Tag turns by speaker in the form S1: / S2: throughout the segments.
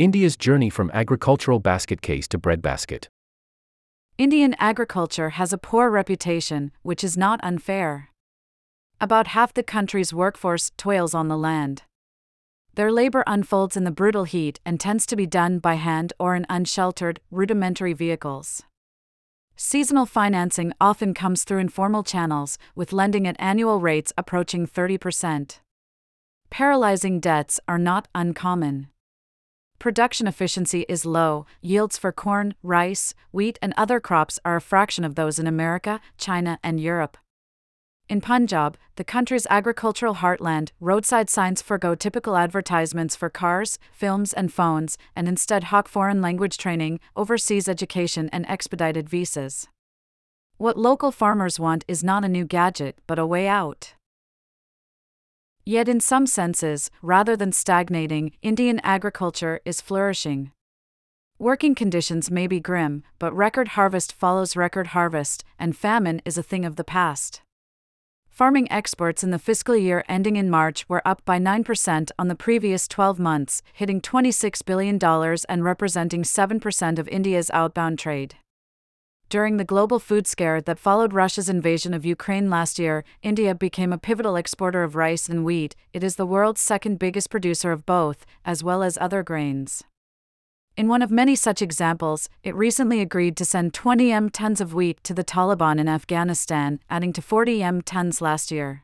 S1: India's journey from agricultural basket case to breadbasket.
S2: Indian agriculture has a poor reputation, which is not unfair. About half the country's workforce toils on the land. Their labor unfolds in the brutal heat and tends to be done by hand or in unsheltered, rudimentary vehicles. Seasonal financing often comes through informal channels, with lending at annual rates approaching 30%. Paralyzing debts are not uncommon. Production efficiency is low, yields for corn, rice, wheat, and other crops are a fraction of those in America, China, and Europe. In Punjab, the country's agricultural heartland, roadside signs forego typical advertisements for cars, films, and phones, and instead hawk foreign language training, overseas education, and expedited visas. What local farmers want is not a new gadget, but a way out. Yet, in some senses, rather than stagnating, Indian agriculture is flourishing. Working conditions may be grim, but record harvest follows record harvest, and famine is a thing of the past. Farming exports in the fiscal year ending in March were up by 9% on the previous 12 months, hitting $26 billion and representing 7% of India's outbound trade. During the global food scare that followed Russia's invasion of Ukraine last year, India became a pivotal exporter of rice and wheat. It is the world's second biggest producer of both, as well as other grains. In one of many such examples, it recently agreed to send 20 m tons of wheat to the Taliban in Afghanistan, adding to 40 m tons last year.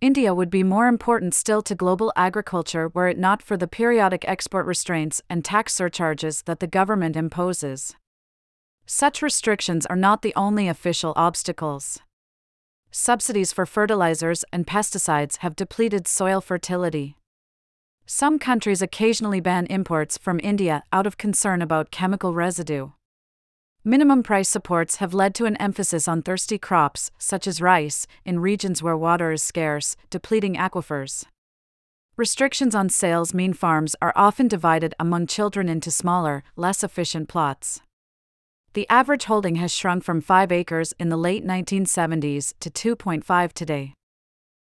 S2: India would be more important still to global agriculture were it not for the periodic export restraints and tax surcharges that the government imposes. Such restrictions are not the only official obstacles. Subsidies for fertilizers and pesticides have depleted soil fertility. Some countries occasionally ban imports from India out of concern about chemical residue. Minimum price supports have led to an emphasis on thirsty crops, such as rice, in regions where water is scarce, depleting aquifers. Restrictions on sales mean farms are often divided among children into smaller, less efficient plots. The average holding has shrunk from 5 acres in the late 1970s to 2.5 today.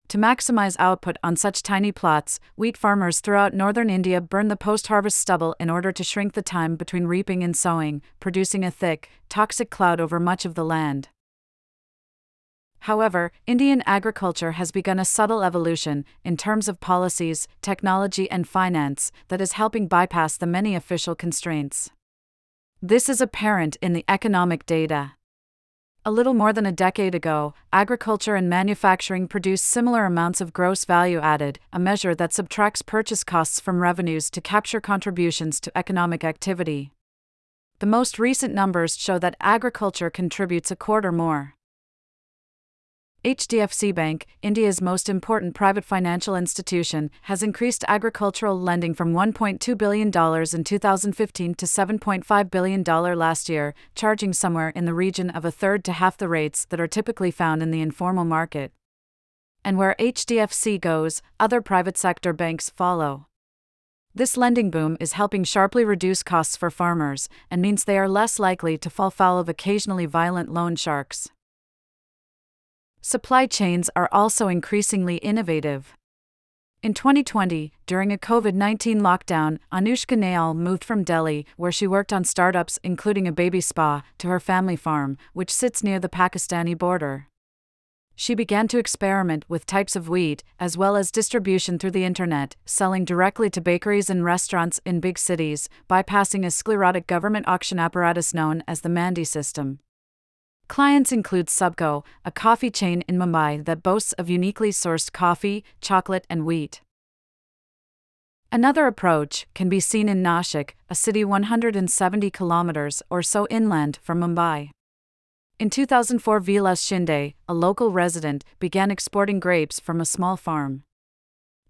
S2: To maximize output on such tiny plots, wheat farmers throughout northern India burn the post harvest stubble in order to shrink the time between reaping and sowing, producing a thick, toxic cloud over much of the land. However, Indian agriculture has begun a subtle evolution, in terms of policies, technology, and finance, that is helping bypass the many official constraints. This is apparent in the economic data. A little more than a decade ago, agriculture and manufacturing produced similar amounts of gross value added, a measure that subtracts purchase costs from revenues to capture contributions to economic activity. The most recent numbers show that agriculture contributes a quarter more. HDFC Bank, India's most important private financial institution, has increased agricultural lending from $1.2 billion in 2015 to $7.5 billion last year, charging somewhere in the region of a third to half the rates that are typically found in the informal market. And where HDFC goes, other private sector banks follow. This lending boom is helping sharply reduce costs for farmers and means they are less likely to fall foul of occasionally violent loan sharks. Supply chains are also increasingly innovative. In 2020, during a COVID 19 lockdown, Anushka Nayal moved from Delhi, where she worked on startups including a baby spa, to her family farm, which sits near the Pakistani border. She began to experiment with types of wheat, as well as distribution through the internet, selling directly to bakeries and restaurants in big cities, bypassing a sclerotic government auction apparatus known as the Mandi system. Clients include Subko, a coffee chain in Mumbai that boasts of uniquely sourced coffee, chocolate, and wheat. Another approach can be seen in Nashik, a city 170 kilometers or so inland from Mumbai. In 2004, Vilas Shinde, a local resident, began exporting grapes from a small farm.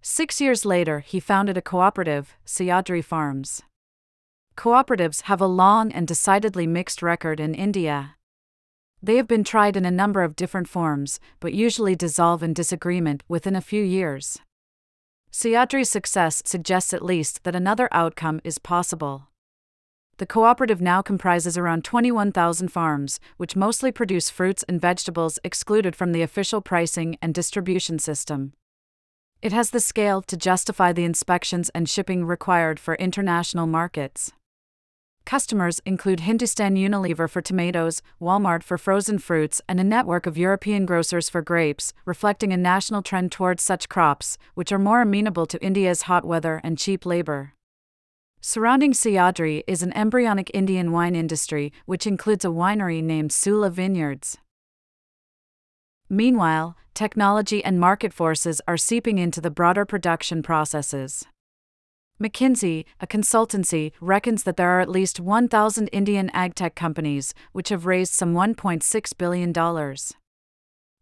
S2: Six years later, he founded a cooperative, Sahyadri Farms. Cooperatives have a long and decidedly mixed record in India. They have been tried in a number of different forms, but usually dissolve in disagreement within a few years. Sahyadri's success suggests at least that another outcome is possible. The cooperative now comprises around 21,000 farms, which mostly produce fruits and vegetables excluded from the official pricing and distribution system. It has the scale to justify the inspections and shipping required for international markets. Customers include Hindustan Unilever for tomatoes, Walmart for frozen fruits, and a network of European grocers for grapes, reflecting a national trend towards such crops, which are more amenable to India's hot weather and cheap labor. Surrounding Sahyadri is an embryonic Indian wine industry, which includes a winery named Sula Vineyards. Meanwhile, technology and market forces are seeping into the broader production processes. McKinsey, a consultancy, reckons that there are at least 1,000 Indian agtech companies, which have raised some $1.6 billion.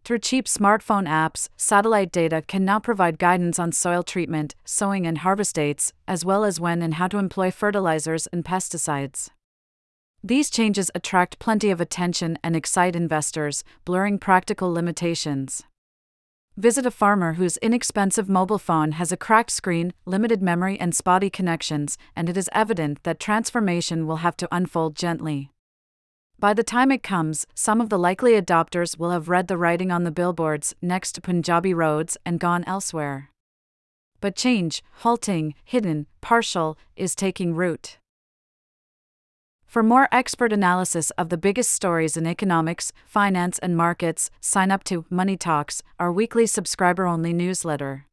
S2: Through cheap smartphone apps, satellite data can now provide guidance on soil treatment, sowing, and harvest dates, as well as when and how to employ fertilizers and pesticides. These changes attract plenty of attention and excite investors, blurring practical limitations. Visit a farmer whose inexpensive mobile phone has a cracked screen, limited memory, and spotty connections, and it is evident that transformation will have to unfold gently. By the time it comes, some of the likely adopters will have read the writing on the billboards next to Punjabi roads and gone elsewhere. But change, halting, hidden, partial, is taking root. For more expert analysis of the biggest stories in economics, finance, and markets, sign up to Money Talks, our weekly subscriber only newsletter.